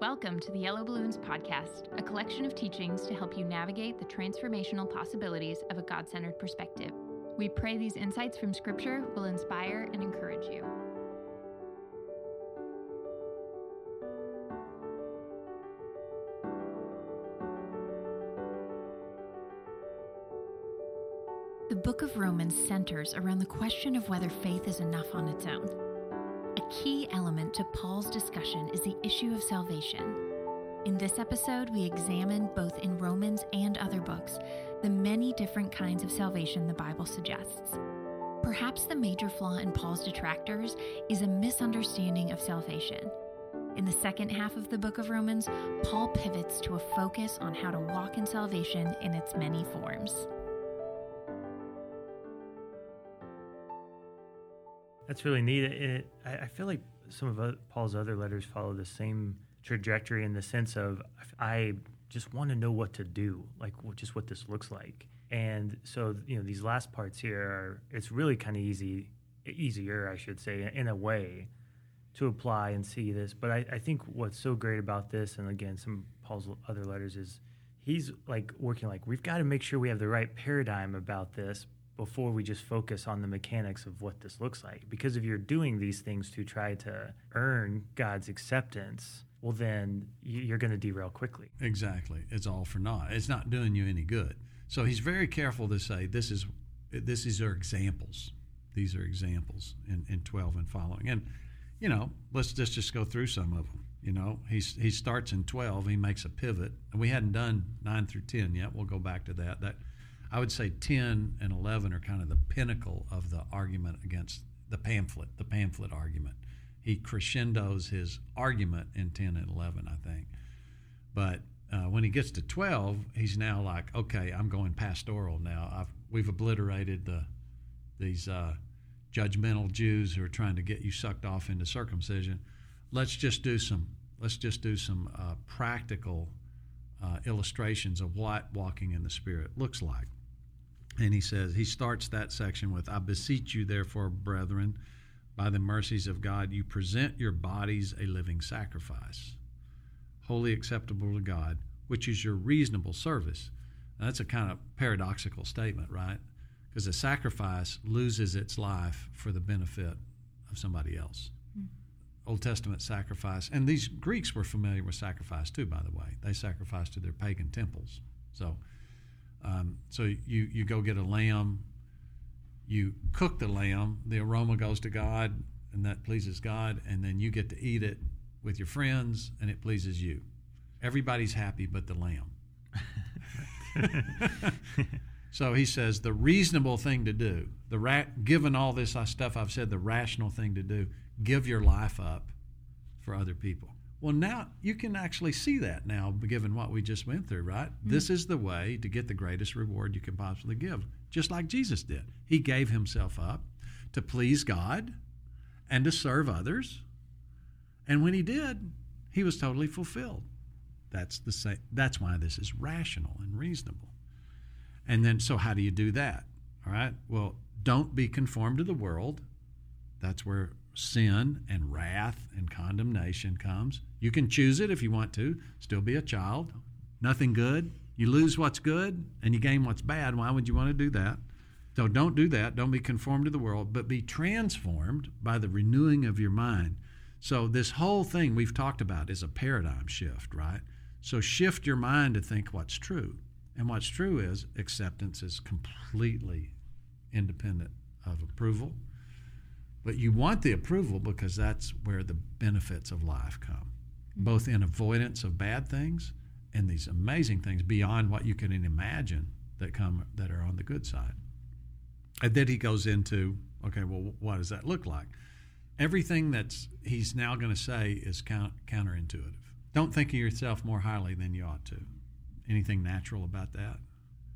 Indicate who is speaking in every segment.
Speaker 1: Welcome to the Yellow Balloons Podcast, a collection of teachings to help you navigate the transformational possibilities of a God centered perspective. We pray these insights from Scripture will inspire and encourage you. The book of Romans centers around the question of whether faith is enough on its own. A key element to Paul's discussion is the issue of salvation. In this episode, we examine, both in Romans and other books, the many different kinds of salvation the Bible suggests. Perhaps the major flaw in Paul's detractors is a misunderstanding of salvation. In the second half of the book of Romans, Paul pivots to a focus on how to walk in salvation in its many forms.
Speaker 2: That's really neat. It, I, feel like some of Paul's other letters follow the same trajectory in the sense of I just want to know what to do, like just what this looks like. And so, you know, these last parts here are it's really kind of easy, easier, I should say, in a way, to apply and see this. But I, I think what's so great about this, and again, some Paul's other letters is he's like working like we've got to make sure we have the right paradigm about this before we just focus on the mechanics of what this looks like. Because if you're doing these things to try to earn God's acceptance, well, then you're going to derail quickly.
Speaker 3: Exactly. It's all for naught. It's not doing you any good. So he's very careful to say this is this is our examples. These are examples in, in 12 and following. And, you know, let's just, just go through some of them. You know, he's, he starts in 12, he makes a pivot. And we hadn't done 9 through 10 yet. We'll go back to that. That I would say 10 and 11 are kind of the pinnacle of the argument against the pamphlet, the pamphlet argument. He crescendos his argument in 10 and 11, I think. But uh, when he gets to 12, he's now like, okay, I'm going pastoral now. I've, we've obliterated the these uh, judgmental Jews who are trying to get you sucked off into circumcision. Let's just do some. Let's just do some uh, practical uh, illustrations of what walking in the Spirit looks like. And he says, he starts that section with, I beseech you, therefore, brethren, by the mercies of God, you present your bodies a living sacrifice, wholly acceptable to God, which is your reasonable service. Now, that's a kind of paradoxical statement, right? Because a sacrifice loses its life for the benefit of somebody else. Mm. Old Testament sacrifice, and these Greeks were familiar with sacrifice too, by the way. They sacrificed to their pagan temples. So, um, so you, you go get a lamb, you cook the lamb, the aroma goes to God, and that pleases God, and then you get to eat it with your friends, and it pleases you. Everybody's happy but the lamb. so he says the reasonable thing to do, the ra- given all this stuff I've said, the rational thing to do, give your life up for other people. Well, now you can actually see that now, given what we just went through, right? Mm-hmm. This is the way to get the greatest reward you can possibly give, just like Jesus did. He gave himself up to please God and to serve others. And when he did, he was totally fulfilled. That's the same, that's why this is rational and reasonable. And then so how do you do that? All right? Well, don't be conformed to the world. That's where sin and wrath and condemnation comes. You can choose it if you want to, still be a child. Nothing good. You lose what's good and you gain what's bad. Why would you want to do that? So don't do that. Don't be conformed to the world, but be transformed by the renewing of your mind. So this whole thing we've talked about is a paradigm shift, right? So shift your mind to think what's true. And what's true is acceptance is completely independent of approval but you want the approval because that's where the benefits of life come, mm-hmm. both in avoidance of bad things and these amazing things beyond what you can imagine that come that are on the good side. And then he goes into, okay, well, what does that look like? Everything that's he's now going to say is counterintuitive. Don't think of yourself more highly than you ought to. Anything natural about that?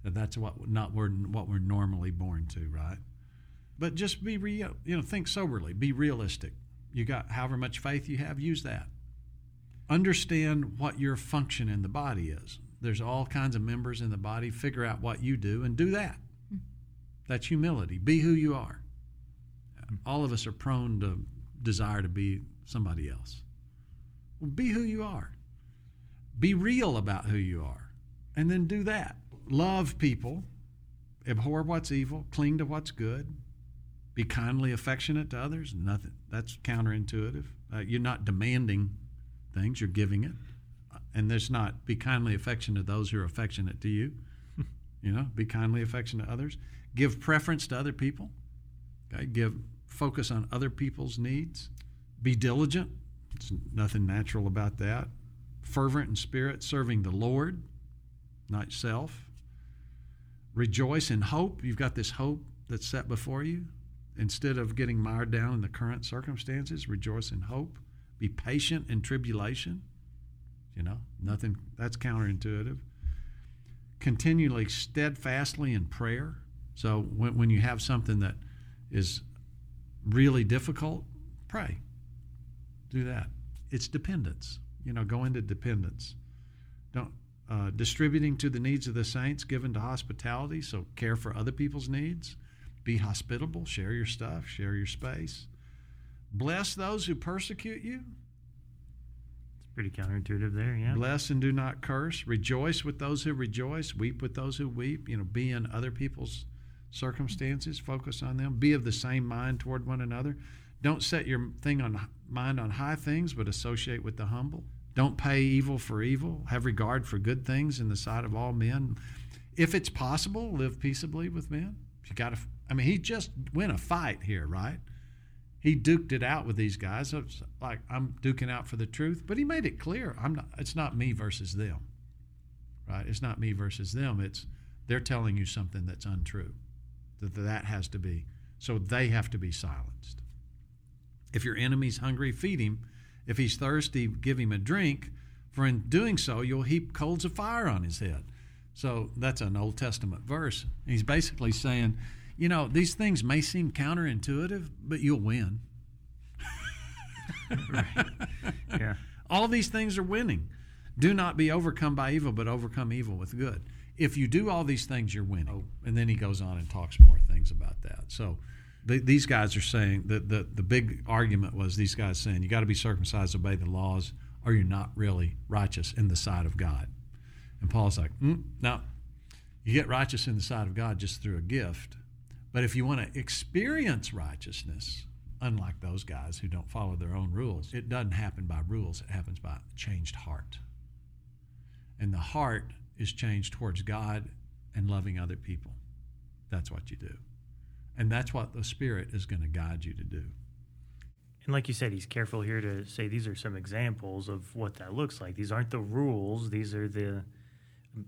Speaker 3: That's what not we're, what we're normally born to, right? But just be real, you know, think soberly, be realistic. You got however much faith you have, use that. Understand what your function in the body is. There's all kinds of members in the body. Figure out what you do and do that. That's humility. Be who you are. All of us are prone to desire to be somebody else. Well, be who you are. Be real about who you are, and then do that. Love people, abhor what's evil, cling to what's good, be kindly affectionate to others. Nothing that's counterintuitive. Uh, you're not demanding things; you're giving it. Uh, and there's not be kindly affectionate to those who are affectionate to you. you know, be kindly affectionate to others. Give preference to other people. Okay, give focus on other people's needs. Be diligent. There's nothing natural about that. Fervent in spirit, serving the Lord, not self. Rejoice in hope. You've got this hope that's set before you. Instead of getting mired down in the current circumstances, rejoice in hope. Be patient in tribulation. You know, nothing that's counterintuitive. Continually steadfastly in prayer. So when, when you have something that is really difficult, pray. Do that. It's dependence. You know, go into dependence. Don't uh, distributing to the needs of the saints, given to hospitality, so care for other people's needs. Be hospitable, share your stuff, share your space. Bless those who persecute you.
Speaker 2: It's pretty counterintuitive there, yeah.
Speaker 3: Bless and do not curse. Rejoice with those who rejoice. Weep with those who weep. You know, be in other people's circumstances. Focus on them. Be of the same mind toward one another. Don't set your thing on mind on high things, but associate with the humble. Don't pay evil for evil. Have regard for good things in the sight of all men. If it's possible, live peaceably with men. If You got to. I mean, he just win a fight here, right? He duked it out with these guys. It's like I'm duking out for the truth, but he made it clear. I'm not. It's not me versus them, right? It's not me versus them. It's they're telling you something that's untrue. That that has to be. So they have to be silenced. If your enemy's hungry, feed him. If he's thirsty, give him a drink. For in doing so, you'll heap coals of fire on his head. So that's an Old Testament verse. He's basically saying, you know, these things may seem counterintuitive, but you'll win.
Speaker 2: right. Yeah.
Speaker 3: All these things are winning. Do not be overcome by evil, but overcome evil with good. If you do all these things, you're winning. Oh. And then he goes on and talks more things about that. So the, these guys are saying that the, the big argument was these guys saying you got to be circumcised, obey the laws, or you're not really righteous in the sight of God. And Paul's like, mm, no, you get righteous in the sight of God just through a gift. But if you want to experience righteousness, unlike those guys who don't follow their own rules, it doesn't happen by rules, it happens by a changed heart. And the heart is changed towards God and loving other people. That's what you do. And that's what the Spirit is going to guide you to do.
Speaker 2: And like you said, he's careful here to say these are some examples of what that looks like. These aren't the rules, these are the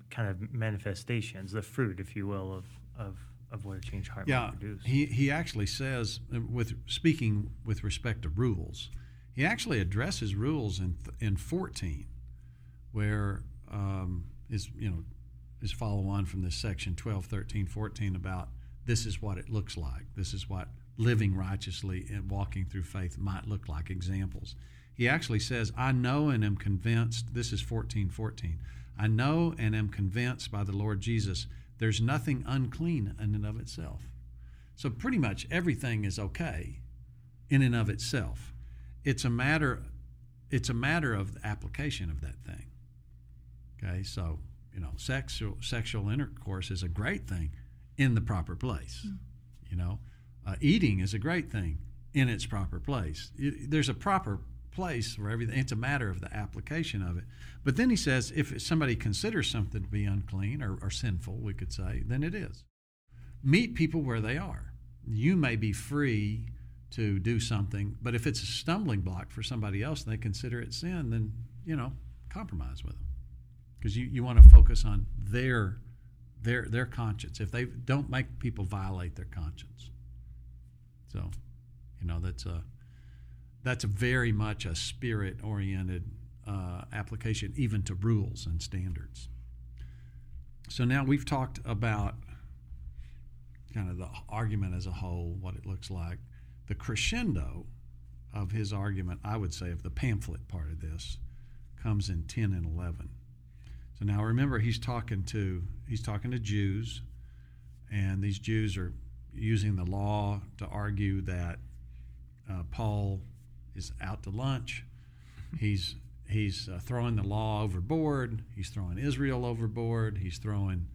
Speaker 2: kind of manifestations, the fruit, if you will, of, of, of what a change heart
Speaker 3: yeah,
Speaker 2: might produce.
Speaker 3: He, he actually says, uh, with speaking with respect to rules, he actually addresses rules in, in 14, where um, is, you know, is follow on from this section 12, 13, 14 about this is what it looks like. This is what living righteously and walking through faith might look like examples. He actually says, I know and am convinced, this is 14 14. I know and am convinced by the Lord Jesus there's nothing unclean in and of itself. So pretty much everything is okay in and of itself. It's a matter it's a matter of the application of that thing. Okay, so you know, sexual sexual intercourse is a great thing in the proper place. Mm. You know, uh, eating is a great thing in its proper place. It, there's a proper place for everything. It's a matter of the application of it. But then he says if somebody considers something to be unclean or, or sinful, we could say, then it is. Meet people where they are. You may be free to do something, but if it's a stumbling block for somebody else and they consider it sin, then, you know, compromise with them. Because you, you want to focus on their their their conscience. If they don't make people violate their conscience. So, you know, that's a that's very much a spirit oriented uh, application, even to rules and standards. So now we've talked about kind of the argument as a whole, what it looks like. The crescendo of his argument, I would say, of the pamphlet part of this, comes in 10 and 11. So now remember, he's talking to he's talking to Jews, and these Jews are using the law to argue that uh, Paul is out to lunch. He's he's uh, throwing the law overboard. He's throwing Israel overboard. He's throwing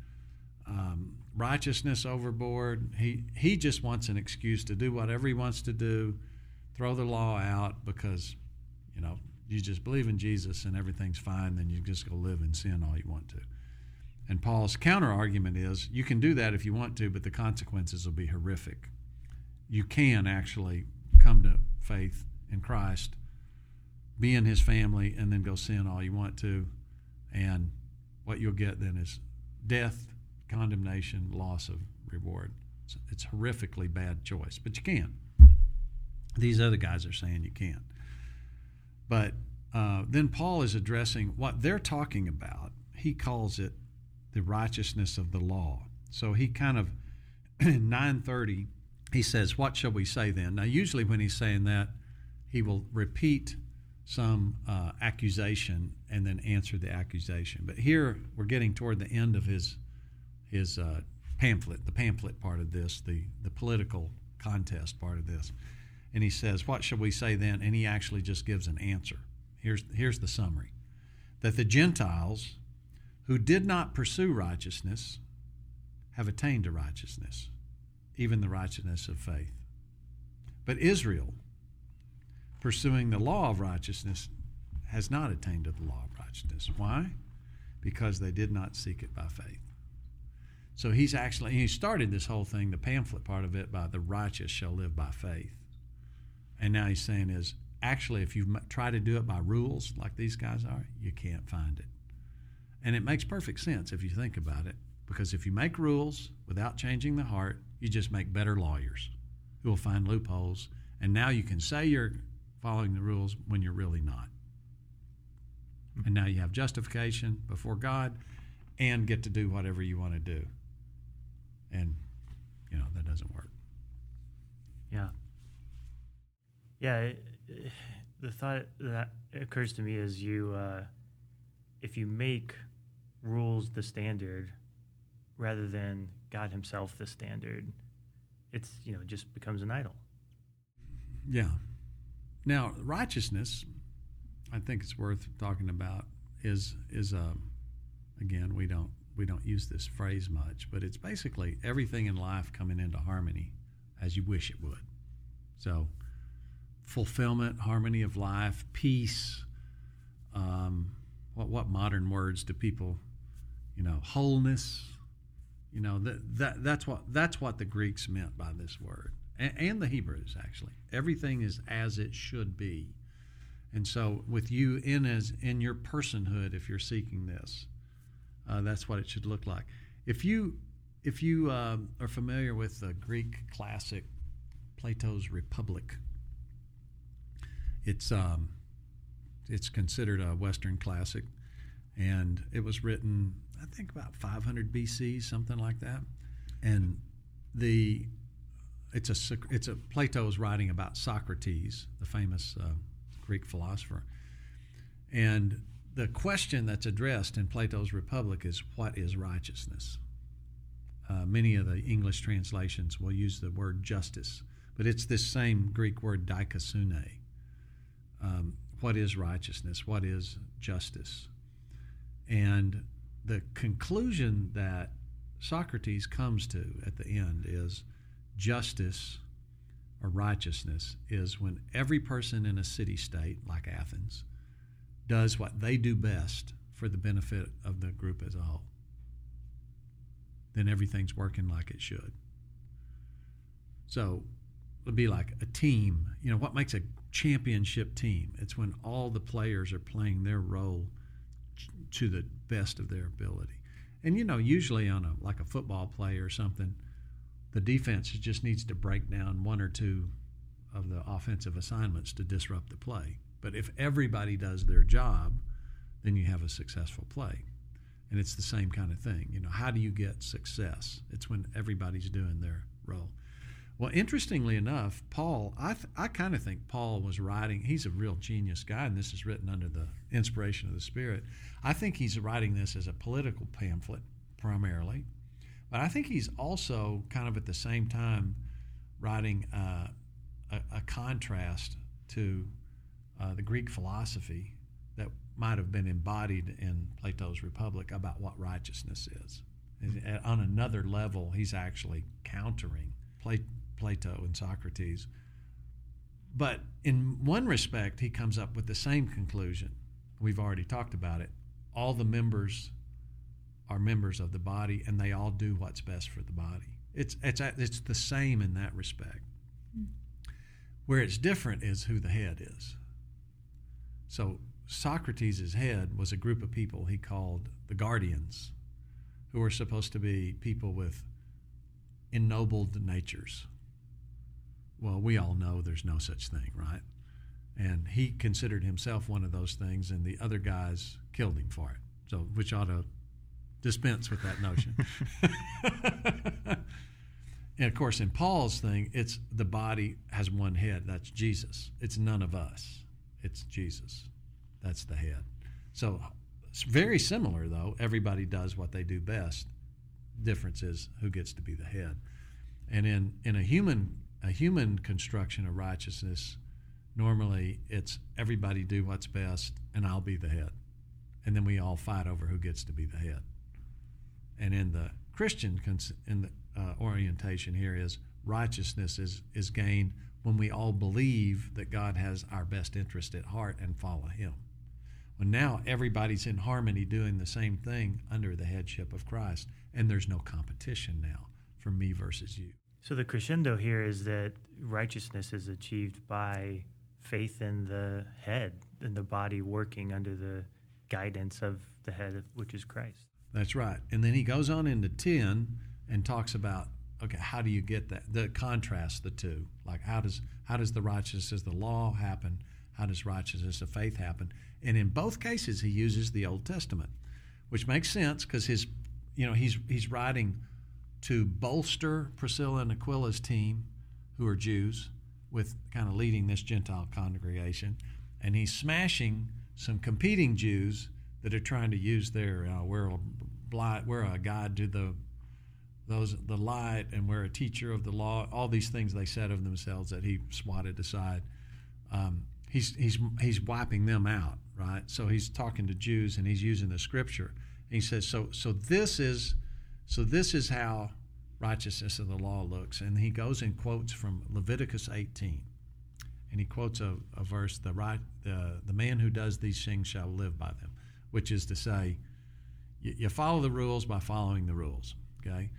Speaker 3: um, righteousness overboard. He he just wants an excuse to do whatever he wants to do, throw the law out because, you know, you just believe in Jesus and everything's fine. Then you just go live in sin all you want to. And Paul's counter argument is you can do that if you want to, but the consequences will be horrific. You can actually come to faith in Christ, be in his family, and then go sin all you want to. And what you'll get then is death, condemnation, loss of reward. It's, it's horrifically bad choice, but you can. These other guys are saying you can't. But uh, then Paul is addressing what they're talking about. He calls it the righteousness of the law. So he kind of in 930 he says, "What shall we say then?" Now, usually when he's saying that, he will repeat some uh, accusation and then answer the accusation. But here we're getting toward the end of his his uh, pamphlet, the pamphlet part of this, the the political contest part of this, and he says, "What shall we say then?" And he actually just gives an answer. Here's here's the summary: that the Gentiles who did not pursue righteousness have attained to righteousness, even the righteousness of faith. But Israel, pursuing the law of righteousness, has not attained to the law of righteousness. Why? Because they did not seek it by faith. So he's actually, he started this whole thing, the pamphlet part of it, by the righteous shall live by faith. And now he's saying is, actually, if you try to do it by rules like these guys are, you can't find it. And it makes perfect sense if you think about it, because if you make rules without changing the heart, you just make better lawyers who will find loopholes. And now you can say you're following the rules when you're really not. And now you have justification before God and get to do whatever you want to do. And, you know, that doesn't work.
Speaker 2: Yeah. Yeah. It, it, the thought that occurs to me is you, uh, if you make rules the standard rather than God Himself the standard, it's you know just becomes an idol.
Speaker 3: Yeah. Now righteousness, I think it's worth talking about. Is is a uh, again we don't we don't use this phrase much, but it's basically everything in life coming into harmony as you wish it would. So fulfillment, harmony of life, peace. Um, what what modern words do people you know, wholeness. You know that, that that's what that's what the Greeks meant by this word, and, and the Hebrews actually. Everything is as it should be, and so with you in as in your personhood, if you're seeking this, uh, that's what it should look like. If you if you uh, are familiar with the Greek classic Plato's Republic, it's um, it's considered a Western classic, and it was written I think about 500 BC, something like that. And the it's a it's a Plato is writing about Socrates, the famous uh, Greek philosopher, and the question that's addressed in Plato's Republic is what is righteousness. Uh, many of the English translations will use the word justice, but it's this same Greek word dikaiosune. Um, what is righteousness? What is justice? And the conclusion that Socrates comes to at the end is justice or righteousness is when every person in a city state like Athens does what they do best for the benefit of the group as a whole. Then everything's working like it should. So it'll be like a team. You know, what makes a championship team? It's when all the players are playing their role to the best of their ability. And you know, usually on a like a football play or something, the defense just needs to break down one or two of the offensive assignments to disrupt the play. But if everybody does their job, then you have a successful play. And it's the same kind of thing. You know, how do you get success? It's when everybody's doing their role. Well, interestingly enough, Paul, I, th- I kind of think Paul was writing, he's a real genius guy, and this is written under the inspiration of the Spirit. I think he's writing this as a political pamphlet primarily, but I think he's also kind of at the same time writing uh, a, a, contrast to uh, the Greek philosophy that might have been embodied in Plato's Republic about what righteousness is. On another level, he's actually countering Plato and Socrates. But in one respect, he comes up with the same conclusion. We've already talked about it. All the members are members of the body, and they all do what's best for the body. It's, it's, it's the same in that respect. Mm-hmm. Where it's different is who the head is. So Socrates' head was a group of people he called the guardians, who were supposed to be people with ennobled natures. Well, we all know there's no such thing, right? And he considered himself one of those things, and the other guys killed him for it. So, which ought to dispense with that notion. and of course, in Paul's thing, it's the body has one head. That's Jesus. It's none of us. It's Jesus. That's the head. So it's very similar, though. Everybody does what they do best. Difference is who gets to be the head. And in, in a human a human construction of righteousness, normally it's everybody do what's best and I'll be the head. And then we all fight over who gets to be the head. And in the Christian in the uh, orientation here is righteousness is, is gained when we all believe that God has our best interest at heart and follow Him. Well, now everybody's in harmony doing the same thing under the headship of Christ, and there's no competition now for me versus you.
Speaker 2: So the crescendo here is that righteousness is achieved by faith in the head, in the body working under the guidance of the head, which is Christ.
Speaker 3: That's right. And then he goes on into 10 and talks about okay, how do you get that? The contrast the two. Like how does how does the righteousness of the law happen? How does righteousness of faith happen? And in both cases he uses the Old Testament, which makes sense because his you know, he's he's writing to bolster Priscilla and Aquila's team, who are Jews, with kind of leading this Gentile congregation. And he's smashing some competing Jews that are trying to use their uh, we're a we're a guide to the those the light, and we're a teacher of the law. All these things they said of themselves that he swatted aside. Um, he's he's he's wiping them out, right? So he's talking to Jews, and he's using the scripture. And he says, so so this is so this is how righteousness of the law looks, and he goes and quotes from Leviticus 18 and he quotes a, a verse the right the, the man who does these things shall live by them which is to say, you, you follow the rules by following the rules. Okay?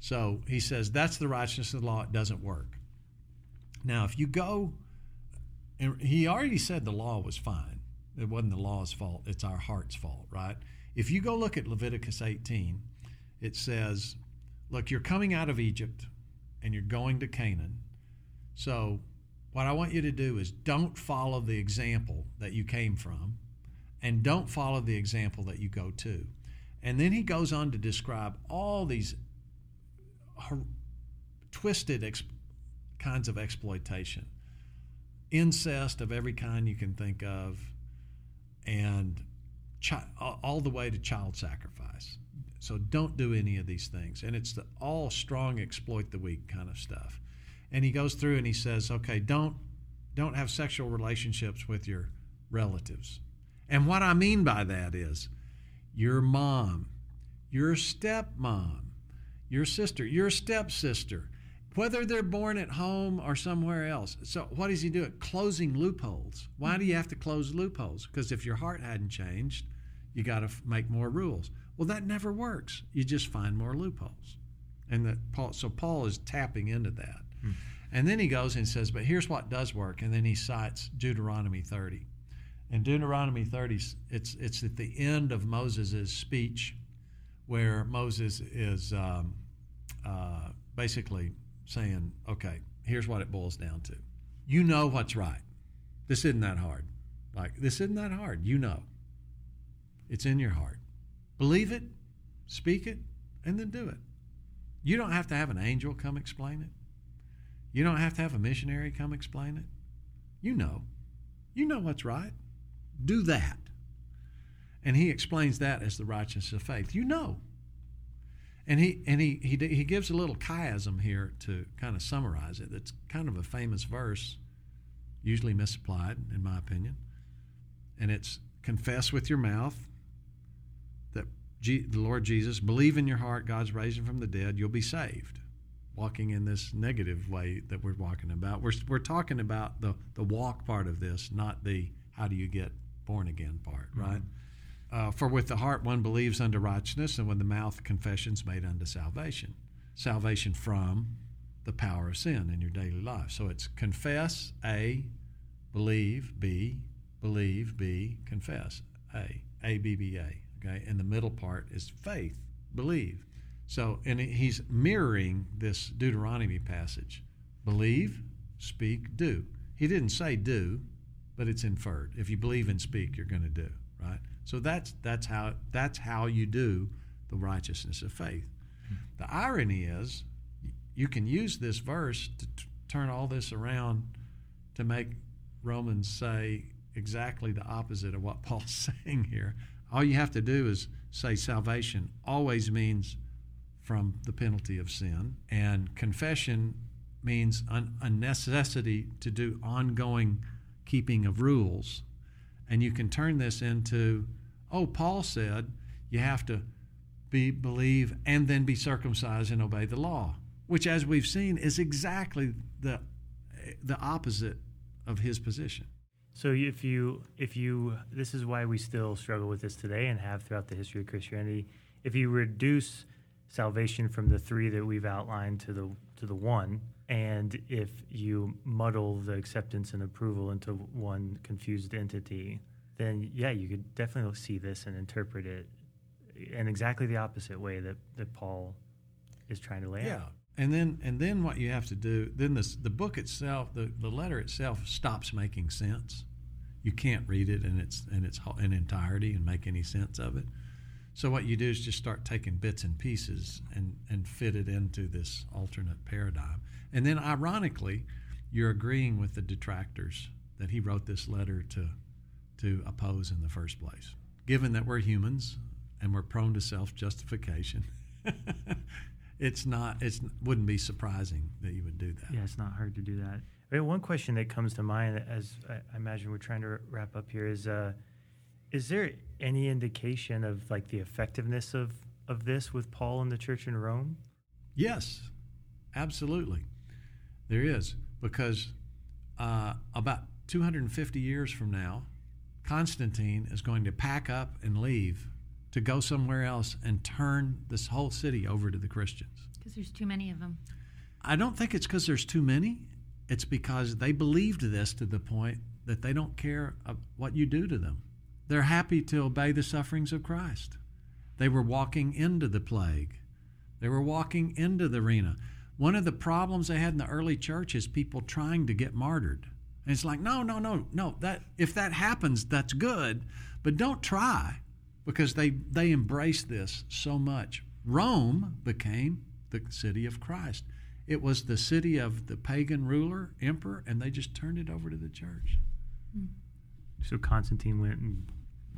Speaker 3: So he says that's the righteousness of the law. It doesn't work. Now, if you go, and he already said the law was fine. It wasn't the law's fault, it's our heart's fault, right? If you go look at Leviticus 18, it says, Look, you're coming out of Egypt and you're going to Canaan. So, what I want you to do is don't follow the example that you came from and don't follow the example that you go to. And then he goes on to describe all these twisted ex- kinds of exploitation incest of every kind you can think of, and chi- all the way to child sacrifice. So don't do any of these things. And it's the all strong exploit the weak kind of stuff. And he goes through and he says, okay, don't don't have sexual relationships with your relatives. And what I mean by that is your mom, your stepmom, your sister, your stepsister, whether they're born at home or somewhere else. So, what does he do? Closing loopholes. Why do you have to close loopholes? Because if your heart hadn't changed, you got to make more rules. Well, that never works. You just find more loopholes. And that Paul, so Paul is tapping into that. Hmm. And then he goes and says, but here's what does work. And then he cites Deuteronomy 30 in Deuteronomy 30, it's, it's at the end of Moses' speech where Moses is um, uh, basically saying, okay, here's what it boils down to. You know what's right. This isn't that hard. Like, this isn't that hard. You know. It's in your heart. Believe it, speak it, and then do it. You don't have to have an angel come explain it. You don't have to have a missionary come explain it. You know. You know what's right. Do that. And he explains that as the righteousness of faith. You know. And he and he he he gives a little chiasm here to kind of summarize it. That's kind of a famous verse, usually misapplied in my opinion. And it's confess with your mouth that G- the Lord Jesus, believe in your heart God's raising from the dead, you'll be saved. Walking in this negative way that we're walking about. We're, we're talking about the, the walk part of this, not the how do you get born again part, mm-hmm. right? Uh, for with the heart one believes unto righteousness, and with the mouth confession's made unto salvation. Salvation from the power of sin in your daily life. So it's confess, A, believe, B, believe, B, confess, A, A, B, B, A. Okay, and the middle part is faith, believe. So, and he's mirroring this Deuteronomy passage believe, speak, do. He didn't say do, but it's inferred. If you believe and speak, you're going to do, right? So that's that's how that's how you do the righteousness of faith. The irony is you can use this verse to t- turn all this around to make Romans say exactly the opposite of what Paul's saying here. All you have to do is say salvation always means from the penalty of sin. And confession means un- a necessity to do ongoing keeping of rules. And you can turn this into, oh, Paul said you have to be believe and then be circumcised and obey the law, which as we've seen is exactly the the opposite of his position.
Speaker 2: So if you if you this is why we still struggle with this today and have throughout the history of Christianity. If you reduce salvation from the three that we've outlined to the to the one and if you muddle the acceptance and approval into one confused entity then yeah you could definitely see this and interpret it in exactly the opposite way that, that paul is trying to lay
Speaker 3: yeah.
Speaker 2: out
Speaker 3: and then and then what you have to do then this the book itself the, the letter itself stops making sense. You can't read it in its in its in entirety and make any sense of it so what you do is just start taking bits and pieces and, and fit it into this alternate paradigm. And then ironically, you're agreeing with the detractors that he wrote this letter to to oppose in the first place. Given that we're humans and we're prone to self-justification, it's not it's wouldn't be surprising that you would do that.
Speaker 2: Yeah, it's not hard to do that. I mean, one question that comes to mind as I imagine we're trying to wrap up here is uh, is there any indication of like the effectiveness of of this with Paul and the church in Rome?
Speaker 3: Yes, absolutely. There is because uh, about 250 years from now, Constantine is going to pack up and leave to go somewhere else and turn this whole city over to the Christians.
Speaker 1: Because there's too many of them.
Speaker 3: I don't think it's because there's too many. It's because they believed this to the point that they don't care what you do to them. They're happy to obey the sufferings of Christ. They were walking into the plague, they were walking into the arena. One of the problems they had in the early church is people trying to get martyred. And it's like, no, no, no, no. That if that happens, that's good, but don't try because they they embraced this so much. Rome became the city of Christ. It was the city of the pagan ruler, emperor, and they just turned it over to the church.
Speaker 2: So Constantine went and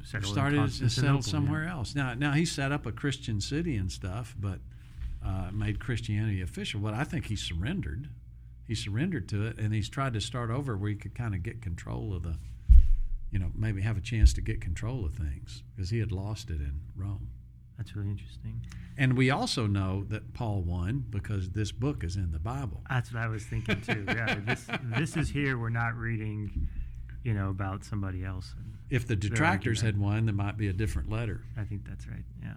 Speaker 3: settled started to settle somewhere yeah. else. Now, now he set up a Christian city and stuff, but uh, made Christianity official. But I think he surrendered. He surrendered to it, and he's tried to start over where he could kind of get control of the, you know, maybe have a chance to get control of things because he had lost it in Rome.
Speaker 2: That's really interesting.
Speaker 3: And we also know that Paul won because this book is in the Bible.
Speaker 2: That's what I was thinking too. Yeah, this this is here. We're not reading, you know, about somebody else. And,
Speaker 3: if the detractors had won, there might be a different letter.
Speaker 2: I think that's right. Yeah.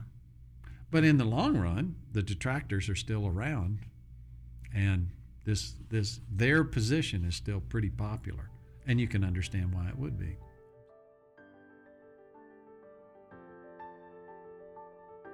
Speaker 3: But in the long run, the detractors are still around, and this this their position is still pretty popular, and you can understand why it would be.